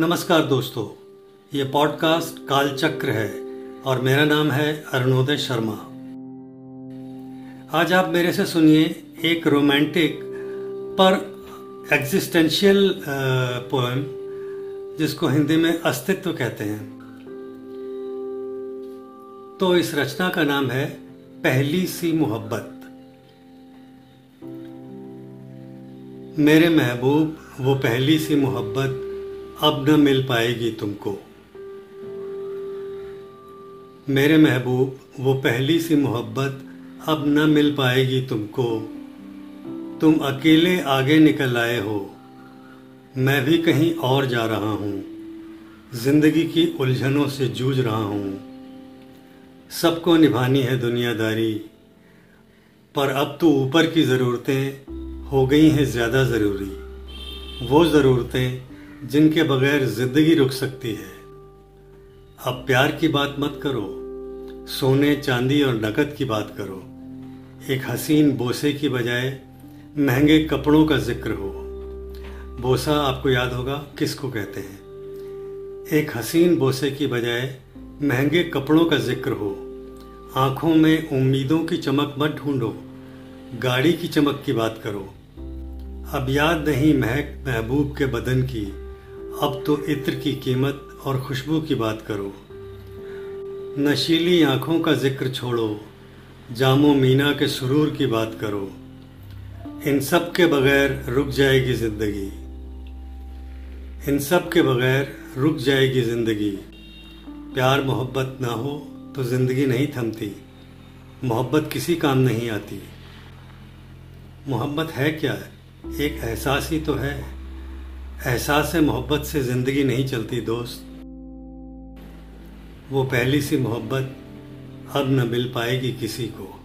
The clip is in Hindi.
नमस्कार दोस्तों, ये पॉडकास्ट कालचक्र है और मेरा नाम है अरुणोदय शर्मा। आज आप मेरे से सुनिए एक रोमांटिक पर एग्जिस्टेंशियल पोएम जिसको हिंदी में अस्तित्व कहते हैं। तो इस रचना का नाम है पहली सी मोहब्बत। मेरे महबूब, वो पहली सी मोहब्बत अब न मिल पाएगी तुमको। मेरे महबूब, वो पहली सी मोहब्बत अब न मिल पाएगी तुमको। तुम अकेले आगे निकल आए हो। मैं भी कहीं और जा रहा हूँ। ज़िंदगी की उलझनों से जूझ रहा हूँ। सबको निभानी है दुनियादारी। पर अब तो ऊपर की ज़रूरतें हो गई हैं ज़्यादा ज़रूरी। वो ज़रूरतें जिनके बगैर ज़िंदगी रुक सकती है। अब प्यार की बात मत करो, सोने, चांदी और नकद की बात करो। एक हसीन बोसे की बजाय महँगे कपड़ों का ज़िक्र हो। बोसा आपको याद होगा किसको कहते हैं। एक हसीन बोसे की बजाय महँगे कपड़ों का ज़िक्र हो। आँखों में उम्मीदों की चमक मत ढूंढो, गाड़ी की चमक की बात करो। अब याद नहीं महक महबूब के बदन की। अब तो इत्र की कीमत और खुशबू की बात करो। नशीली आँखों का ज़िक्र छोड़ो, जामो मीना के सुरूर की बात करो। इन सब के बगैर रुक जाएगी ज़िंदगी। इन सब के बगैर रुक जाएगी ज़िंदगी। प्यार मोहब्बत ना हो तो ज़िंदगी नहीं थमती। मोहब्बत किसी काम नहीं आती। मोहब्बत है क्या? एक एहसास ही तो है। एहसास मोहब्बत से ज़िंदगी नहीं चलती, दोस्त। वो पहली सी मोहब्बत अब न मिल पाएगी किसी को।